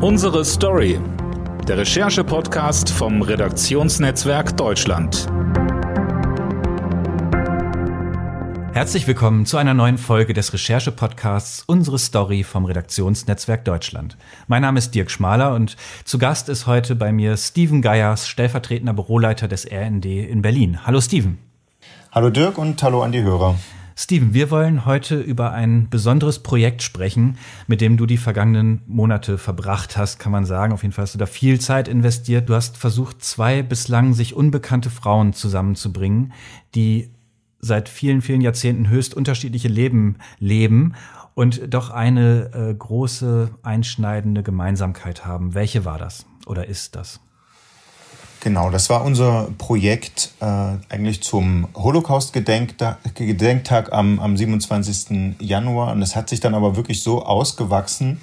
Unsere Story. Der Recherche-Podcast vom Redaktionsnetzwerk Deutschland. Herzlich willkommen zu einer neuen Folge des Recherche-Podcasts Unsere Story vom Redaktionsnetzwerk Deutschland. Mein Name ist Dirk Schmaler und zu Gast ist heute bei mir Steven Geiers, stellvertretender Büroleiter des RND in Berlin. Hallo Steven. Hallo Dirk und hallo an die Hörer. Steven, wir wollen heute über ein besonderes Projekt sprechen, mit dem du die vergangenen Monate verbracht hast, kann man sagen. Auf jeden Fall hast du da viel Zeit investiert. Du hast versucht, zwei bislang sich unbekannte Frauen zusammenzubringen, die seit vielen, vielen Jahrzehnten höchst unterschiedliche Leben leben und doch eine äh, große, einschneidende Gemeinsamkeit haben. Welche war das oder ist das? Genau, das war unser Projekt äh, eigentlich zum Holocaust-Gedenktag am, am 27. Januar. Und es hat sich dann aber wirklich so ausgewachsen,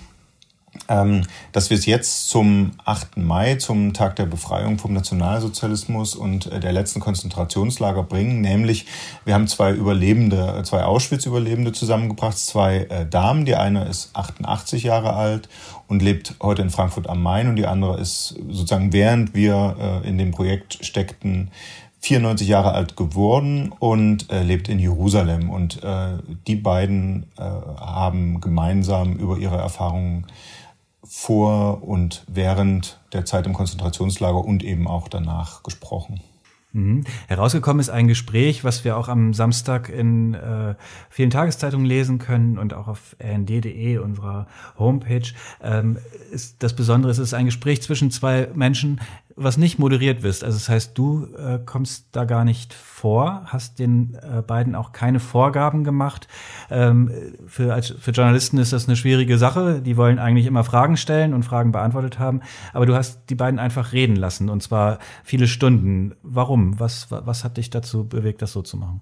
dass wir es jetzt zum 8. Mai, zum Tag der Befreiung vom Nationalsozialismus und äh, der letzten Konzentrationslager bringen. Nämlich, wir haben zwei Überlebende, zwei Auschwitz-Überlebende zusammengebracht, zwei äh, Damen. Die eine ist 88 Jahre alt und lebt heute in Frankfurt am Main und die andere ist sozusagen während wir äh, in dem Projekt steckten, 94 Jahre alt geworden und äh, lebt in Jerusalem. Und äh, die beiden äh, haben gemeinsam über ihre Erfahrungen vor und während der Zeit im Konzentrationslager und eben auch danach gesprochen. Mhm. Herausgekommen ist ein Gespräch, was wir auch am Samstag in äh, vielen Tageszeitungen lesen können und auch auf rnd.de, unserer Homepage. Ähm, ist, das Besondere ist, es ist ein Gespräch zwischen zwei Menschen, was nicht moderiert wirst. Also das heißt, du äh, kommst da gar nicht vor, hast den äh, beiden auch keine Vorgaben gemacht. Ähm, für, als, für Journalisten ist das eine schwierige Sache. Die wollen eigentlich immer Fragen stellen und Fragen beantwortet haben. Aber du hast die beiden einfach reden lassen und zwar viele Stunden. Warum? Was, was hat dich dazu bewegt, das so zu machen?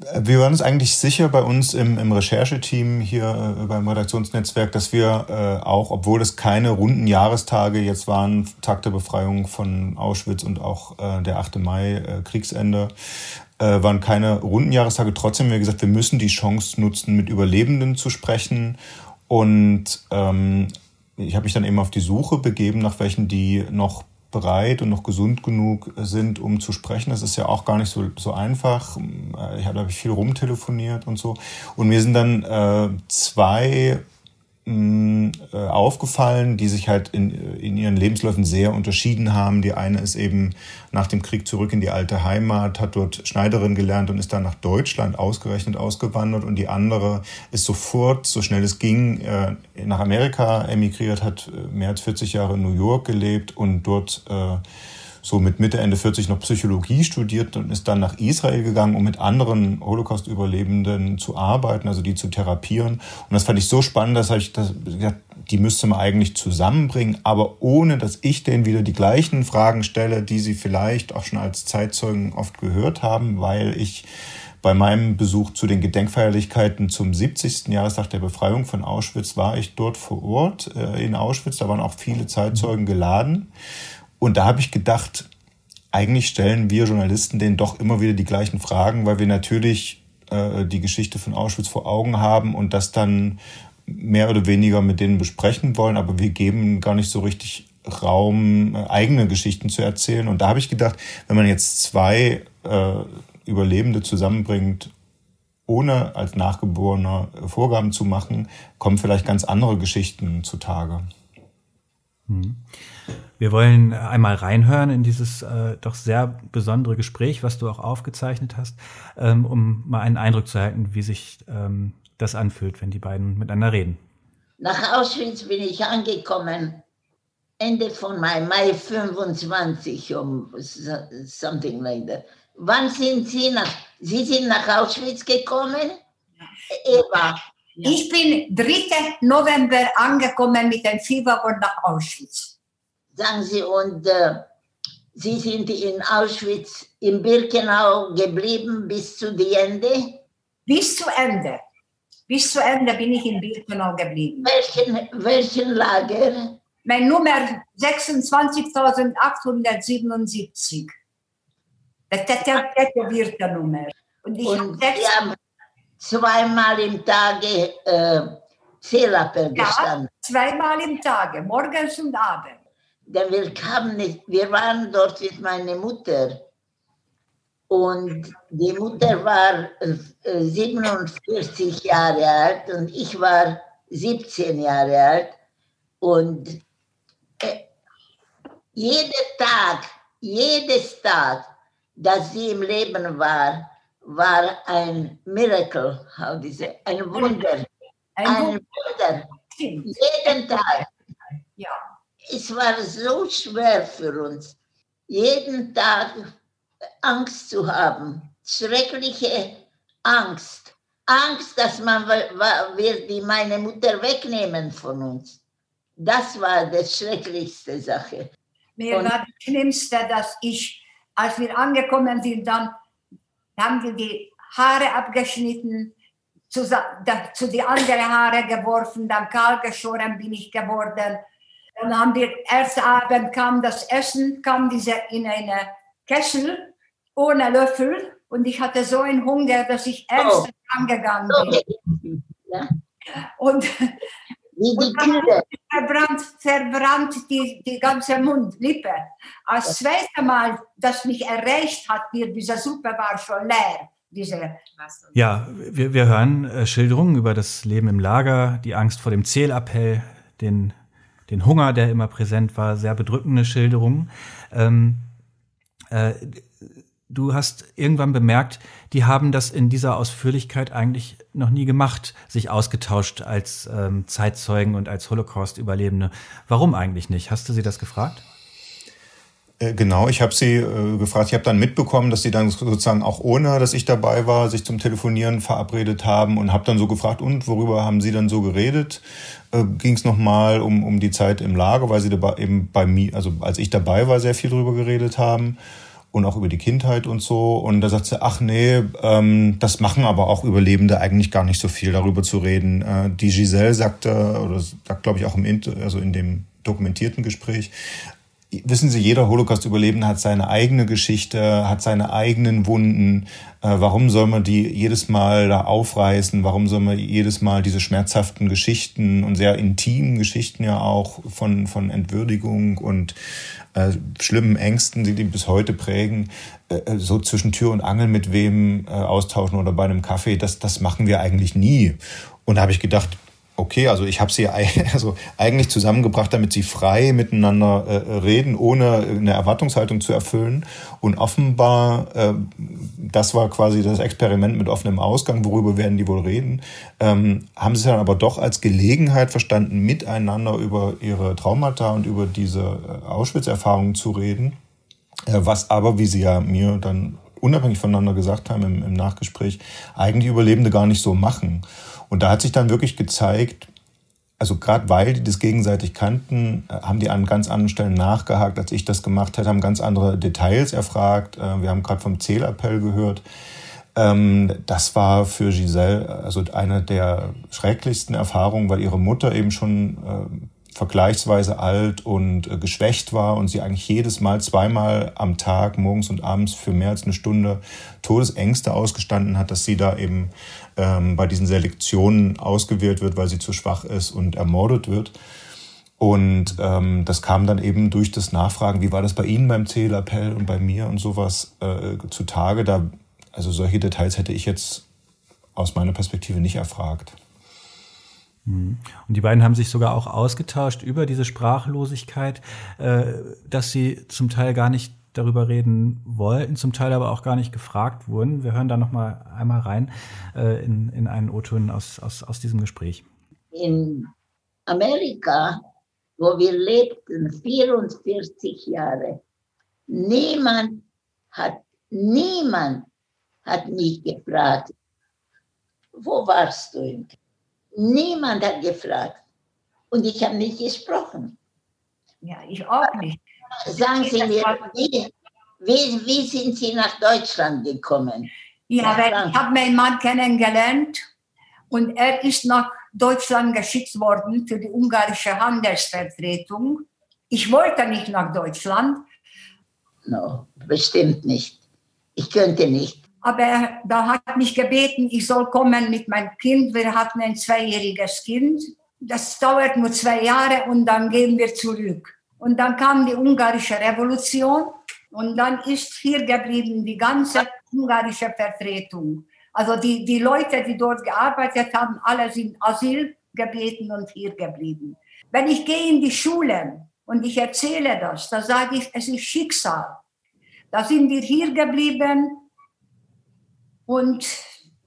Wir waren uns eigentlich sicher bei uns im, im Rechercheteam hier äh, beim Redaktionsnetzwerk, dass wir äh, auch, obwohl es keine runden Jahrestage jetzt waren, Tag der Befreiung von Auschwitz und auch äh, der 8. Mai, äh, Kriegsende, äh, waren keine runden Jahrestage. Trotzdem haben wir gesagt, wir müssen die Chance nutzen, mit Überlebenden zu sprechen. Und ähm, ich habe mich dann eben auf die Suche begeben, nach welchen die noch bereit und noch gesund genug sind, um zu sprechen. Das ist ja auch gar nicht so, so einfach. Ich habe, habe ich viel rumtelefoniert und so. Und mir sind dann äh, zwei aufgefallen, die sich halt in, in ihren Lebensläufen sehr unterschieden haben. Die eine ist eben nach dem Krieg zurück in die alte Heimat, hat dort Schneiderin gelernt und ist dann nach Deutschland ausgerechnet ausgewandert. Und die andere ist sofort, so schnell es ging, äh, nach Amerika emigriert, hat äh, mehr als 40 Jahre in New York gelebt und dort äh, so mit Mitte, Ende 40 noch Psychologie studiert und ist dann nach Israel gegangen, um mit anderen Holocaust-Überlebenden zu arbeiten, also die zu therapieren. Und das fand ich so spannend, dass ich das, die müsste man eigentlich zusammenbringen, aber ohne, dass ich denen wieder die gleichen Fragen stelle, die sie vielleicht auch schon als Zeitzeugen oft gehört haben, weil ich bei meinem Besuch zu den Gedenkfeierlichkeiten zum 70. Jahrestag der Befreiung von Auschwitz war ich dort vor Ort äh, in Auschwitz. Da waren auch viele Zeitzeugen geladen. Und da habe ich gedacht, eigentlich stellen wir Journalisten denen doch immer wieder die gleichen Fragen, weil wir natürlich äh, die Geschichte von Auschwitz vor Augen haben und das dann mehr oder weniger mit denen besprechen wollen, aber wir geben gar nicht so richtig Raum, äh, eigene Geschichten zu erzählen. Und da habe ich gedacht, wenn man jetzt zwei äh, Überlebende zusammenbringt, ohne als Nachgeborener Vorgaben zu machen, kommen vielleicht ganz andere Geschichten zutage. Hm. Wir wollen einmal reinhören in dieses äh, doch sehr besondere Gespräch, was du auch aufgezeichnet hast, ähm, um mal einen Eindruck zu erhalten, wie sich ähm, das anfühlt, wenn die beiden miteinander reden. Nach Auschwitz bin ich angekommen, Ende von Mai, Mai 25, um something like that. Wann sind Sie nach, Sie sind nach Auschwitz gekommen? Eva. Ich bin 3. November angekommen mit dem Fieberwort nach Auschwitz sagen Sie, und äh, Sie sind in Auschwitz in Birkenau geblieben bis zu die Ende? Bis zu Ende. Bis zu Ende bin ich in Birkenau geblieben. Welchen, welchen Lager? Mein Nummer 26.877. Das tätowierte Nummer. Und ich und habe zweimal im Tage äh, gestanden? Ja, zweimal im Tage, morgens und abends. Denn wir kamen nicht, wir waren dort mit meiner Mutter. Und die Mutter war 47 äh, Jahre alt und ich war 17 Jahre alt. Und äh, jeder Tag, jedes Tag, dass sie im Leben war, war ein Miracle, how say, ein Wunder. Ein, ein Wunder. Jeden Tag. Ja. Es war so schwer für uns, jeden Tag Angst zu haben, schreckliche Angst. Angst, dass man wird die meine Mutter wegnehmen von uns. Das war die schrecklichste Sache. Mir war das Schlimmste, dass ich, als wir angekommen sind, dann haben wir die Haare abgeschnitten, zu, zu die anderen Haare geworfen, dann kahl geschoren bin ich geworden. Dann haben wir, ersten Abend kam das Essen, kam diese in eine Kessel ohne Löffel und ich hatte so einen Hunger, dass ich erst oh. angegangen bin. Ja. Und, und dann verbrannt, verbrannt die, die ganze Mundlippe. Als zweite Mal, das mich erreicht hat, hier, diese Suppe war schon leer. Diese ja, wir, wir hören äh, Schilderungen über das Leben im Lager, die Angst vor dem Zählappell, den, den Hunger, der immer präsent war, sehr bedrückende Schilderungen. Ähm, äh, du hast irgendwann bemerkt, die haben das in dieser Ausführlichkeit eigentlich noch nie gemacht, sich ausgetauscht als ähm, Zeitzeugen und als Holocaust-Überlebende. Warum eigentlich nicht? Hast du sie das gefragt? Äh, genau, ich habe sie äh, gefragt. Ich habe dann mitbekommen, dass sie dann sozusagen auch ohne, dass ich dabei war, sich zum Telefonieren verabredet haben und habe dann so gefragt, und worüber haben sie dann so geredet? Äh, Ging es nochmal um, um die Zeit im Lager, weil sie dabei eben bei mir, also als ich dabei war, sehr viel drüber geredet haben und auch über die Kindheit und so. Und da sagt sie, ach nee, ähm, das machen aber auch Überlebende eigentlich gar nicht so viel, darüber zu reden. Äh, die Giselle sagte, oder sagt, glaube ich, auch im Inter also in dem dokumentierten Gespräch, wissen Sie, jeder Holocaust-Überlebende hat seine eigene Geschichte, hat seine eigenen Wunden. Äh, warum soll man die jedes Mal da aufreißen? Warum soll man jedes Mal diese schmerzhaften Geschichten und sehr intimen Geschichten ja auch von, von Entwürdigung und äh, schlimmen Ängsten, die die bis heute prägen, äh, äh, so zwischen Tür und Angel mit wem äh, austauschen oder bei einem Kaffee, das, das machen wir eigentlich nie. Und da habe ich gedacht, okay, also ich habe sie also eigentlich zusammengebracht, damit sie frei miteinander äh, reden, ohne eine Erwartungshaltung zu erfüllen. Und offenbar, äh, das war quasi das Experiment mit offenem Ausgang, worüber werden die wohl reden, ähm, haben sie dann aber doch als Gelegenheit verstanden, miteinander über ihre Traumata und über diese äh, Auschwitz-Erfahrungen zu reden. Äh, was aber, wie sie ja mir dann unabhängig voneinander gesagt haben im, im Nachgespräch, eigentlich Überlebende gar nicht so machen. Und da hat sich dann wirklich gezeigt, also gerade weil die das gegenseitig kannten, äh, haben die an ganz anderen Stellen nachgehakt, als ich das gemacht hätte, haben ganz andere Details erfragt. Äh, wir haben gerade vom Zählappell gehört. Ähm, das war für Giselle also eine der schrecklichsten Erfahrungen, weil ihre Mutter eben schon äh, vergleichsweise alt und äh, geschwächt war und sie eigentlich jedes Mal zweimal am Tag, morgens und abends für mehr als eine Stunde Todesängste ausgestanden hat, dass sie da eben ähm, bei diesen Selektionen ausgewählt wird, weil sie zu schwach ist und ermordet wird. Und ähm, das kam dann eben durch das Nachfragen, wie war das bei Ihnen beim Zählappell und bei mir und sowas äh, zutage. Da, also solche Details hätte ich jetzt aus meiner Perspektive nicht erfragt. Mhm. Und die beiden haben sich sogar auch ausgetauscht über diese Sprachlosigkeit, äh, dass sie zum Teil gar nicht darüber reden wollten, zum Teil aber auch gar nicht gefragt wurden. Wir hören da noch mal einmal rein äh, in, in einen O-Ton aus, aus, aus diesem Gespräch. In Amerika, wo wir lebten, 44 Jahre, niemand hat, niemand hat mich gefragt, wo warst du im Niemand hat gefragt. Und ich habe nicht gesprochen. Ja, ich auch nicht. Sagen Sie mir, wie, wie, wie sind Sie nach Deutschland gekommen? Ja, weil ich habe meinen Mann kennengelernt und er ist nach Deutschland geschickt worden für die ungarische Handelsvertretung. Ich wollte nicht nach Deutschland. No, bestimmt nicht. Ich könnte nicht. Aber da hat mich gebeten, ich soll kommen mit meinem Kind. Wir hatten ein zweijähriges Kind. Das dauert nur zwei Jahre und dann gehen wir zurück. Und dann kam die ungarische Revolution und dann ist hier geblieben die ganze ungarische Vertretung. Also die, die Leute, die dort gearbeitet haben, alle sind Asyl gebeten und hier geblieben. Wenn ich gehe in die Schulen und ich erzähle das, da sage ich, es ist Schicksal. Da sind wir hier geblieben und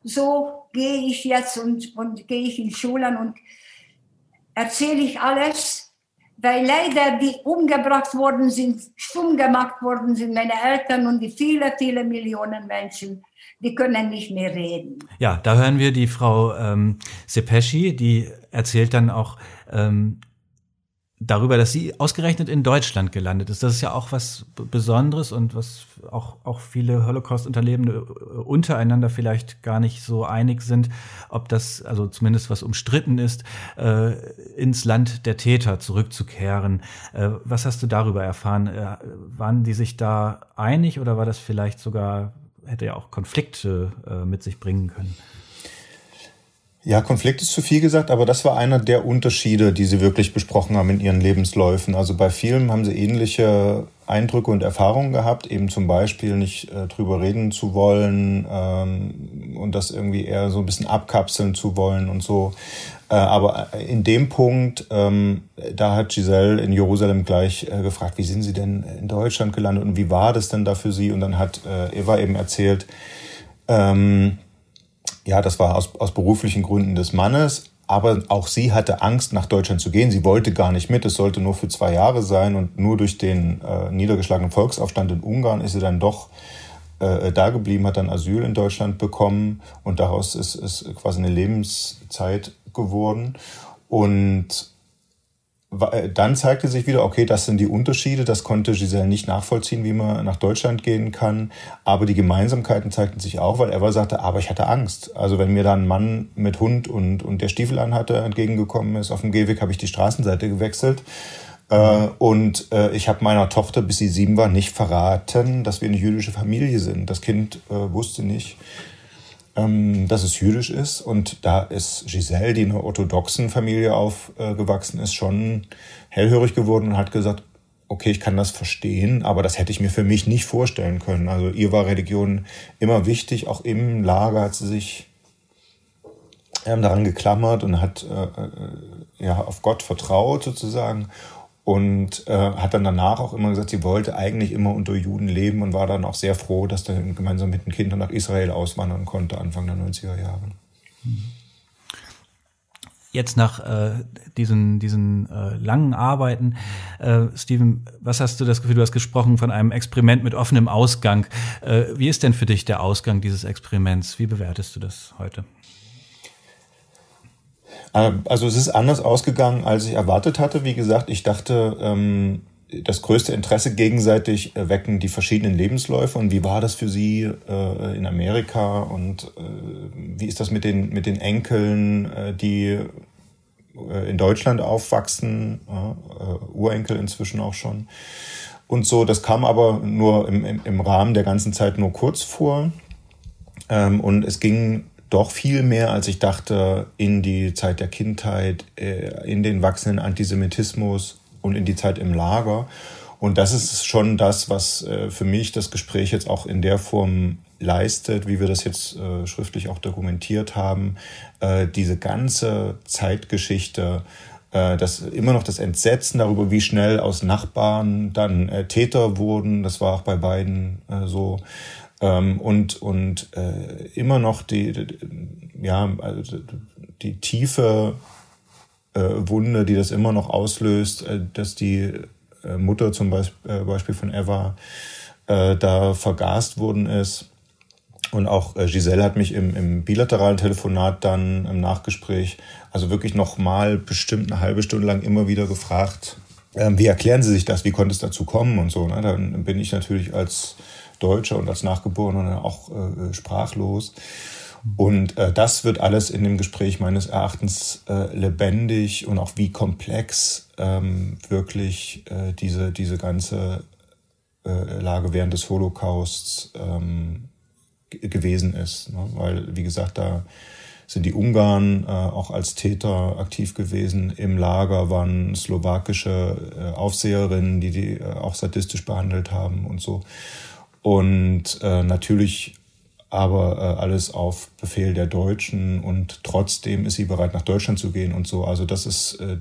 so gehe ich jetzt und, und gehe ich in Schulen und erzähle ich alles, weil leider die umgebracht worden sind, stumm gemacht worden sind, meine Eltern und die viele, viele Millionen Menschen, die können nicht mehr reden. Ja, da hören wir die Frau ähm, Sepeschi, die erzählt dann auch ähm, darüber, dass sie ausgerechnet in Deutschland gelandet ist. Das ist ja auch was Besonderes und was auch, auch viele Holocaust-Unterlebende äh, untereinander vielleicht gar nicht so einig sind, ob das, also zumindest was umstritten ist, äh, ins Land der Täter zurückzukehren. Äh, was hast du darüber erfahren? Äh, waren die sich da einig oder war das vielleicht sogar, hätte ja auch Konflikte äh, mit sich bringen können? Ja, Konflikt ist zu viel gesagt, aber das war einer der Unterschiede, die Sie wirklich besprochen haben in Ihren Lebensläufen. Also bei vielen haben Sie ähnliche Eindrücke und Erfahrungen gehabt, eben zum Beispiel nicht äh, drüber reden zu wollen ähm, und das irgendwie eher so ein bisschen abkapseln zu wollen und so. Äh, aber in dem Punkt, ähm, da hat Giselle in Jerusalem gleich äh, gefragt, wie sind Sie denn in Deutschland gelandet und wie war das denn da für Sie? Und dann hat äh, Eva eben erzählt, ähm, ja, das war aus, aus beruflichen Gründen des Mannes. Aber auch sie hatte Angst, nach Deutschland zu gehen. Sie wollte gar nicht mit. Es sollte nur für zwei Jahre sein. Und nur durch den äh, niedergeschlagenen Volksaufstand in Ungarn ist sie dann doch äh, da geblieben, hat dann Asyl in Deutschland bekommen. Und daraus ist, ist quasi eine Lebenszeit geworden. Und dann zeigte sich wieder, okay, das sind die Unterschiede. Das konnte Giselle nicht nachvollziehen, wie man nach Deutschland gehen kann. Aber die Gemeinsamkeiten zeigten sich auch, weil Eva sagte, aber ich hatte Angst. Also wenn mir da ein Mann mit Hund und, und der Stiefel anhatte entgegengekommen ist, auf dem Gehweg habe ich die Straßenseite gewechselt. Äh, und äh, ich habe meiner Tochter, bis sie sieben war, nicht verraten, dass wir eine jüdische Familie sind. Das Kind äh, wusste nicht, dass es jüdisch ist. Und da ist Giselle, die in einer orthodoxen Familie aufgewachsen ist, schon hellhörig geworden und hat gesagt, okay, ich kann das verstehen, aber das hätte ich mir für mich nicht vorstellen können. Also ihr war Religion immer wichtig, auch im Lager hat sie sich ähm, daran geklammert und hat äh, äh ja auf Gott vertraut sozusagen und äh, hat dann danach auch immer gesagt, sie wollte eigentlich immer unter Juden leben und war dann auch sehr froh, dass dann gemeinsam mit den Kindern nach Israel auswandern konnte, Anfang der 90er Jahre. Jetzt nach äh, diesen, diesen äh, langen Arbeiten, äh, Steven, was hast du das Gefühl, du hast gesprochen von einem Experiment mit offenem Ausgang. Äh, wie ist denn für dich der Ausgang dieses Experiments? Wie bewertest du das heute? Äh, also es ist anders ausgegangen, als ich erwartet hatte. Wie gesagt, ich dachte, ähm, das größte Interesse gegenseitig wecken die verschiedenen Lebensläufe und wie war das für Sie äh, in Amerika und äh, wie ist das mit den, mit den Enkeln, äh, die in Deutschland aufwachsen, Urenkel inzwischen auch schon. Und so, das kam aber nur im, im, im Rahmen der ganzen Zeit nur kurz vor. Ähm, und es ging doch viel mehr, als ich dachte, in die Zeit der Kindheit, äh, in den wachsenden Antisemitismus und in die Zeit im Lager. Und das ist schon das, was äh, für mich das Gespräch jetzt auch in der Form leistet, wie wir das jetzt äh, schriftlich auch dokumentiert haben. Diese ganze Zeitgeschichte, das immer noch das Entsetzen darüber, wie schnell aus Nachbarn dann Täter wurden, das war auch bei beiden so ähm, und und äh, immer noch die, die ja also die tiefe äh, Wunde, die das immer noch auslöst, äh, dass die äh, Mutter zum Beispiel, äh, Beispiel von Eva äh, da vergast worden ist. Und auch Giselle hat mich im, im bilateralen Telefonat dann im Nachgespräch, also wirklich noch mal bestimmt eine halbe Stunde lang immer wieder gefragt, äh, wie erklären Sie sich das, wie konnte es dazu kommen und so. Ne? Dann bin ich natürlich als Deutscher und als Nachgeborener auch äh, sprachlos. Und äh, das wird alles in dem Gespräch meines Erachtens äh, lebendig und auch wie komplex ähm, wirklich äh, diese, diese ganze äh, Lage während des Holocausts ähm, gewesen ist. Ne? Weil, wie gesagt, da sind die Ungarn äh, auch als Täter aktiv gewesen. Im Lager waren slowakische äh, Aufseherinnen, die die äh, auch sadistisch behandelt haben und so. Und äh, natürlich aber äh, alles auf Befehl der Deutschen und trotzdem ist sie bereit, nach Deutschland zu gehen und so. Also das ist äh,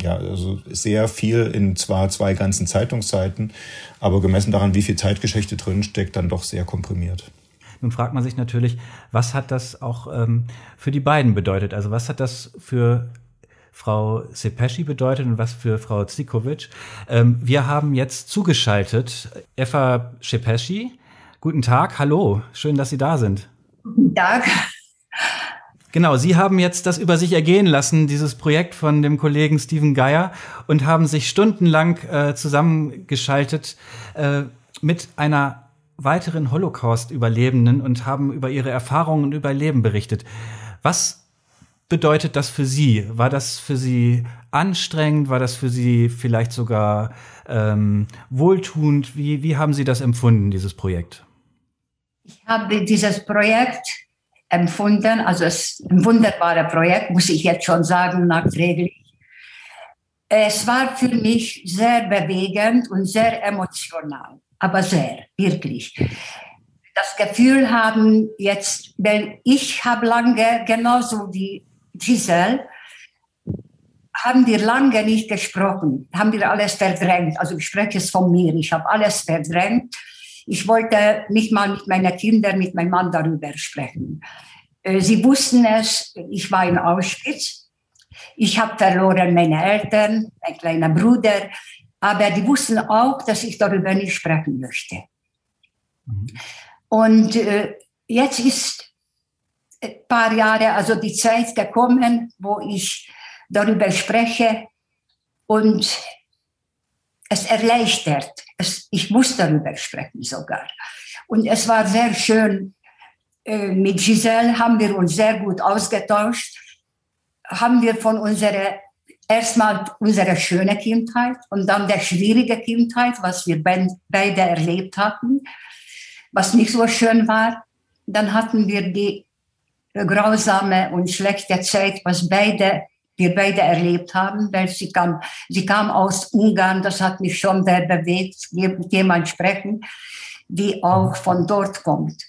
ja also sehr viel in zwar zwei ganzen Zeitungsseiten, aber gemessen daran, wie viel Zeitgeschichte drinsteckt, dann doch sehr komprimiert. Nun fragt man sich natürlich, was hat das auch ähm, für die beiden bedeutet? Also was hat das für Frau Sepeschi bedeutet und was für Frau Zikovic? Ähm, wir haben jetzt zugeschaltet Eva Sepeschi. Guten Tag, hallo, schön, dass Sie da sind. Guten Tag. Genau, Sie haben jetzt das über sich ergehen lassen, dieses Projekt von dem Kollegen Steven Geier, und haben sich stundenlang äh, zusammengeschaltet äh, mit einer weiteren Holocaust-Überlebenden und haben über ihre Erfahrungen und Überleben berichtet. Was bedeutet das für Sie? War das für Sie anstrengend? War das für Sie vielleicht sogar ähm, wohltuend? Wie, wie haben Sie das empfunden, dieses Projekt? Ich habe dieses Projekt empfunden, also es ist ein wunderbares Projekt, muss ich jetzt schon sagen, nachträglich. Es war für mich sehr bewegend und sehr emotional aber sehr, wirklich. Das Gefühl haben jetzt, weil ich habe lange, genauso wie Giselle, haben wir lange nicht gesprochen, haben wir alles verdrängt. Also ich spreche es von mir, ich habe alles verdrängt. Ich wollte nicht mal mit meinen Kindern, mit meinem Mann darüber sprechen. Äh, sie wussten es, ich war in Auschwitz. Ich habe verloren meine Eltern, mein kleiner Bruder. Aber die wussten auch, dass ich darüber nicht sprechen möchte. Mhm. Und äh, jetzt ist paar Jahre, also die Zeit gekommen, wo ich darüber spreche und es erleichtert. Es, ich muss darüber sprechen sogar. Und es war sehr schön. Äh, mit Giselle haben wir uns sehr gut ausgetauscht, haben wir von unserer erstmal unsere schöne Kindheit und dann der schwierige Kindheit, was wir beide erlebt hatten, was nicht so schön war. Dann hatten wir die grausame und schlechte Zeit, was beide, wir beide erlebt haben, weil sie kam, sie kam aus Ungarn, das hat mich schon sehr bewegt, mit jemand sprechen, die auch von dort kommt.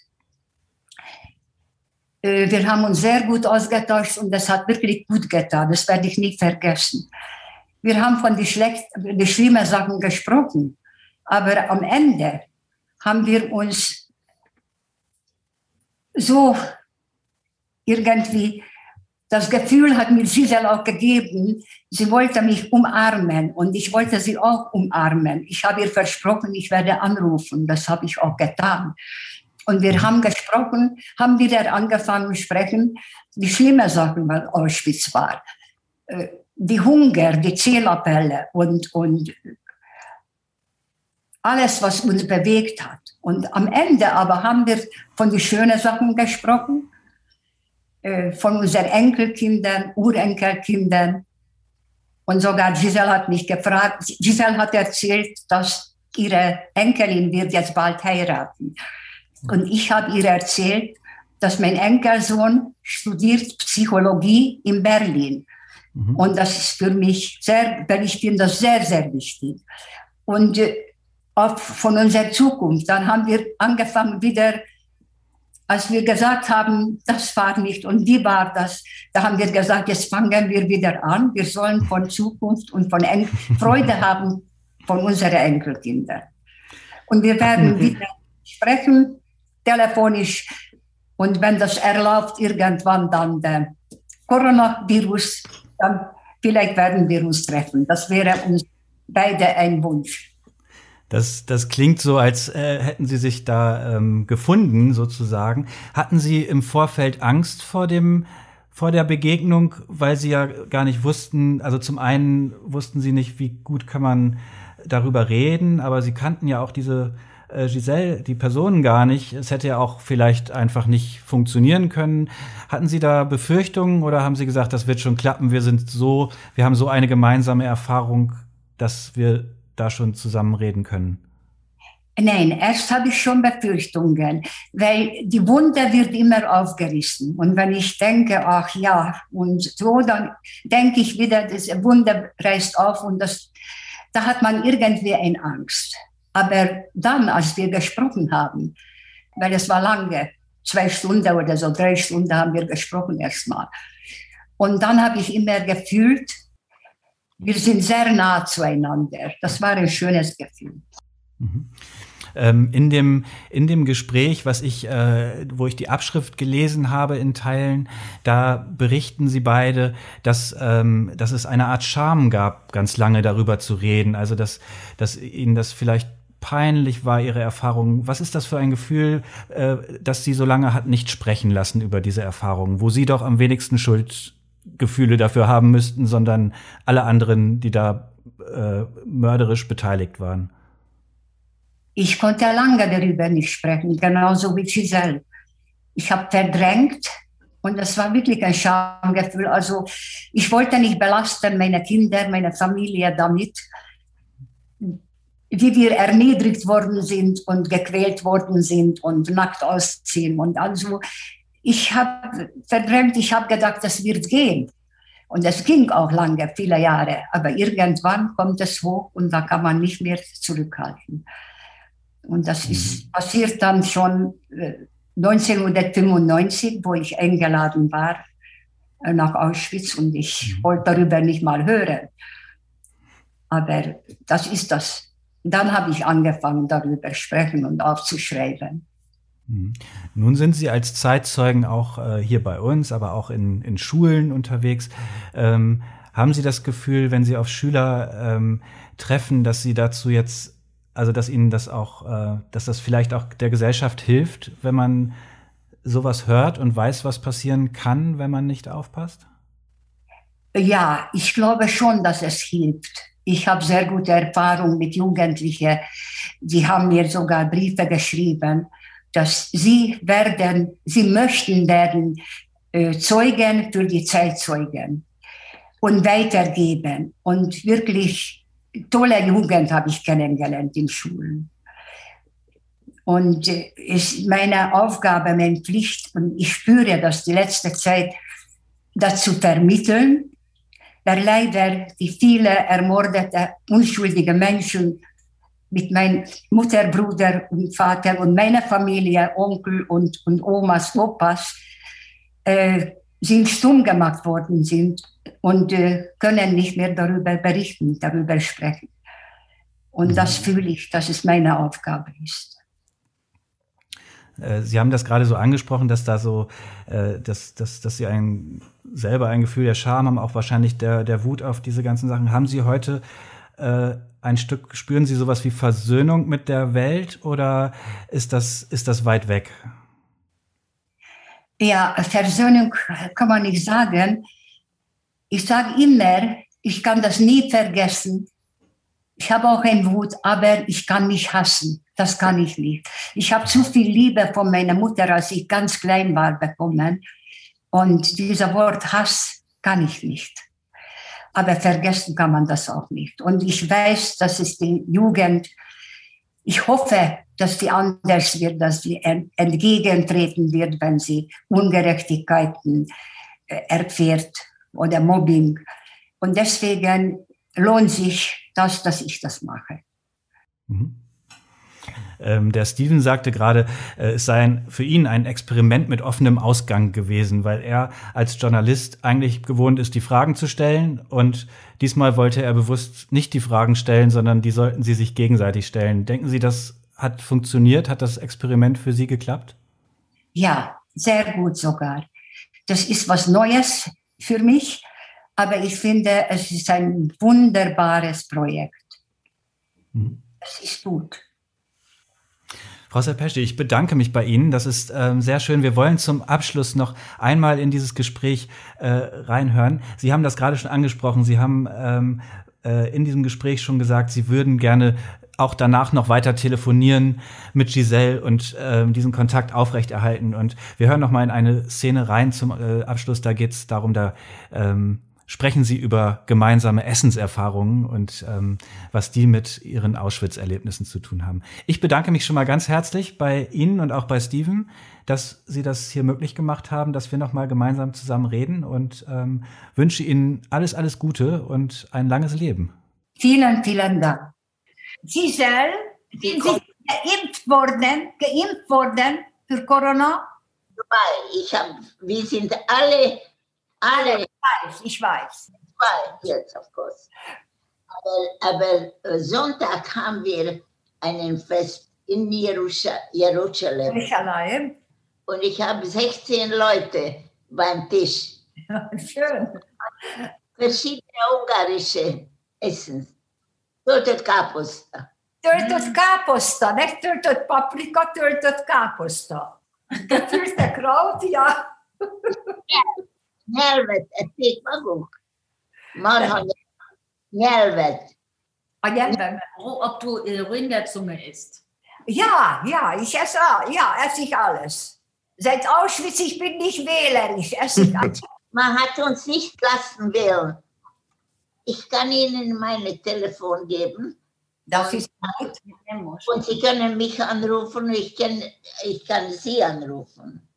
Äh, wir haben uns sehr gut ausgetauscht und das hat wirklich gut getan. Das werde ich nie vergessen. Wir haben von den, schlecht, die schlimmen Sachen gesprochen, aber am Ende haben wir uns so irgendwie, das Gefühl hat mir Giselle auch gegeben, sie wollte mich umarmen und ich wollte sie auch umarmen. Ich habe ihr versprochen, ich werde anrufen. Das habe ich auch getan. Und wir haben gesprochen, haben wieder angefangen zu sprechen, die schlimme Sachen, was Auschwitz war. Äh, die Hunger, die Zählappelle und, und alles, was uns bewegt hat. Und am Ende aber haben wir von den schönen Sachen gesprochen, von unseren Enkelkindern, Urenkelkindern. Und sogar Giselle hat mich gefragt, Giselle hat erzählt, dass ihre Enkelin wird jetzt bald heiraten. Und ich habe ihr erzählt, dass mein Enkelsohn studiert Psychologie in Berlin. Mhm. Und das ist für mich sehr, weil ich finde das sehr, sehr wichtig. Und äh, auch von unserer Zukunft. Dann haben wir angefangen wieder, als wir gesagt haben, das war nicht und wie war das, da haben wir gesagt, jetzt fangen wir wieder an. Wir sollen von Zukunft und von en Freude haben von unseren Enkelkindern. Und wir werden wieder sprechen telefonisch und wenn das erlaubt, irgendwann dann der Coronavirus, dann vielleicht werden wir uns treffen. Das wäre uns beide ein Wunsch. Das, das klingt so, als äh, hätten Sie sich da ähm, gefunden, sozusagen. Hatten Sie im Vorfeld Angst vor dem vor der Begegnung, weil Sie ja gar nicht wussten, also zum einen wussten Sie nicht, wie gut kann man darüber reden, aber Sie kannten ja auch diese äh, Giselle, die Personen gar nicht. Es hätte ja auch vielleicht einfach nicht funktionieren können. Hatten Sie da Befürchtungen oder haben Sie gesagt, das wird schon klappen? Wir sind so, wir haben so eine gemeinsame Erfahrung, dass wir da schon zusammen reden können? Nein, erst habe ich schon Befürchtungen, weil die Wunde wird immer aufgerissen. Und wenn ich denke, ach ja, und so, dann denke ich wieder, das Wunde reißt auf und das, da hat man irgendwie eine Angst. Aber dann, als wir gesprochen haben, weil es war lange, zwei Stunden oder so, drei Stunden haben wir gesprochen erstmal. Und dann habe ich immer gefühlt, wir sind sehr nah zueinander. Das war ein schönes Gefühl. Mhm. Ähm, in, dem, in dem Gespräch, was ich, äh, wo ich die Abschrift gelesen habe in Teilen, da berichten sie beide, dass, ähm, dass es eine Art Charme gab, ganz lange darüber zu reden. Also dass, dass ihnen das vielleicht peinlich war, ihre Erfahrung. Was ist das für ein Gefühl, äh, dass sie so lange hat nicht sprechen lassen über diese Erfahrungen, wo sie doch am wenigsten Schuldgefühle dafür haben müssten, sondern alle anderen, die da äh, mörderisch beteiligt waren? Ich konnte lange darüber nicht sprechen, genauso wie Giselle. Ich habe verdrängt und das war wirklich ein Schamgefühl. Also ich wollte nicht belasten meine Kinder, meine Familie damit, wie wir erniedrigt worden sind und gequält worden sind und nackt ausziehen. Und also ich habe verdrängt, ich habe gedacht, das wird gehen. Und es ging auch lange, viele Jahre. Aber irgendwann kommt es hoch und da kann man nicht mehr zurückhalten. Und das ist mhm. passiert dann schon 1995, äh, wo ich eingeladen war äh, nach Auschwitz und ich mhm. wollte darüber nicht mal hören. Aber das ist das. Dann habe ich angefangen, darüber sprechen und aufzuschreiben. Mhm. Nun sind Sie als Zeitzeugen auch äh, hier bei uns, aber auch in, in Schulen unterwegs. Ähm, haben Sie das Gefühl, wenn Sie auf Schüler ähm, treffen, dass Sie dazu jetzt also dass ihnen das auch, äh, dass das vielleicht auch der Gesellschaft hilft, wenn man sowas hört und weiß, was passieren kann, wenn man nicht aufpasst? Ja, ich glaube schon, dass es hilft. Ich habe sehr gute Erfahrungen mit Jugendlichen. Sie haben mir sogar Briefe geschrieben, dass sie werden, sie möchten werden äh, Zeugen für die Zeitzeugen und weitergeben und wirklich tolle Jugend habe ich kennengelernt in Schulen. Und äh, ist meine Aufgabe, meine Pflicht, und ich spüre das die letzte Zeit, dazu vermitteln, weil leider die viele ermordete, unschuldige Menschen mit meinem Mutter, Bruder und Vater und meiner Familie, Onkel und, und Omas, Opas, äh, sind stumm gemacht worden sind und äh, können nicht mehr darüber berichten, darüber sprechen. Und mhm. das fühle ich, dass es meine Aufgabe ist. Äh, Sie haben das gerade so angesprochen, dass da so, äh, dass, dass, dass Sie ein, selber ein Gefühl der Scham haben, auch wahrscheinlich der, der Wut auf diese ganzen Sachen. Haben Sie heute äh, ein Stück, spüren Sie sowas wie Versöhnung mit der Welt oder ist das, ist das weit weg? Ja, Versöhnung kann man nicht sagen. Ich sage immer, ich kann das nie vergessen. Ich habe auch eine Wut, aber ich kann nicht hassen. Das kann ich nicht. Ich habe zu viel Liebe von meiner Mutter, als ich ganz klein war, bekommen. Und dieser Wort Hass kann ich nicht. Aber vergessen kann man das auch nicht. Und ich weiß, dass es die Jugend, ich hoffe, dass die anders wird, dass sie entgegentreten wird, wenn sie Ungerechtigkeiten äh, erfährt oder Mobbing. Und deswegen lohnt sich das, dass ich das mache. Mhm. Ähm, der Steven sagte gerade, äh, es sei ein, für ihn ein Experiment mit offenem Ausgang gewesen, weil er als Journalist eigentlich gewohnt ist, die Fragen zu stellen. Und diesmal wollte er bewusst nicht die Fragen stellen, sondern die sollten sie sich gegenseitig stellen. Denken Sie, das hat funktioniert? Hat das Experiment für Sie geklappt? Ja, sehr gut sogar. Das ist was Neues für mich, aber ich finde, es ist ein wunderbares Projekt. Mhm. Es ist gut. Frau Serpeschi, ich bedanke mich bei Ihnen. Das ist ähm, sehr schön. Wir wollen zum Abschluss noch einmal in dieses Gespräch äh, reinhören. Sie haben das gerade schon angesprochen. Sie haben ähm, äh, in diesem Gespräch schon gesagt, Sie würden gerne auch danach noch weiter telefonieren mit Giselle und äh, diesen Kontakt aufrechterhalten. Und wir hören noch mal in eine Szene rein zum äh, Abschluss. Da geht es darum, da ähm, sprechen Sie über gemeinsame Essenserfahrungen und ähm, was die mit Ihren Auschwitz-Erlebnissen zu tun haben. Ich bedanke mich schon mal ganz herzlich bei Ihnen und auch bei Steven, dass Sie das hier möglich gemacht haben, dass wir noch mal gemeinsam zusammen reden und ähm, wünsche Ihnen alles, alles Gute und ein langes Leben. Vielen, vielen Dank. Giselle, sind Sie geimpft worden, geimpft worden für Corona? Ich hab, wir sind alle, alle. Ich weiß, ich weiß. Zwei, jetzt, of course. Aber, aber Sonntag haben wir einen Fest in Jerusalem. Jerusalem. Und ich habe 16 Leute beim Tisch. Schön. Verschiedene ungarische Essen. Töltött káposzta. Töltött káposzta, nicht töltött paprika, töltött káposzta. Gefüllte Kraut, ja. Nyelvet ették maguk? Marha nyelvet. A nyelven. Ob du Rinderzunge isst. Ja, ja, ich esse, ja, esse ich alles. Seit Auschwitz, ich bin nicht wählerisch, esse ich alles. Man hat uns nicht lassen wählen. Ich kann Ihnen meine Telefon geben. Das ist gut. Und Sie können mich anrufen, ich kann, ich kann Sie anrufen.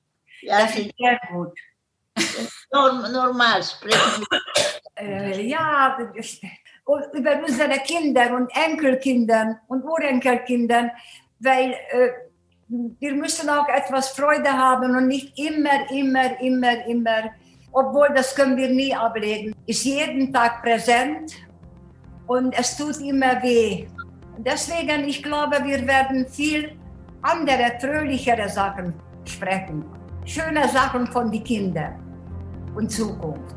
Ja, Das ist sehr gut. norm, normal sprechen. Äh, ja, über unsere Kinder und Enkelkinder und Urenkelkinder, weil äh, wir müssen auch etwas Freude haben und nicht immer, immer, immer, immer, obwohl das können wir nie ablegen, ist jeden Tag präsent und es tut immer weh. Deswegen, ich glaube, wir werden viel andere, fröhlichere Sachen sprechen. Schöne Sachen von den Kindern und Zukunft.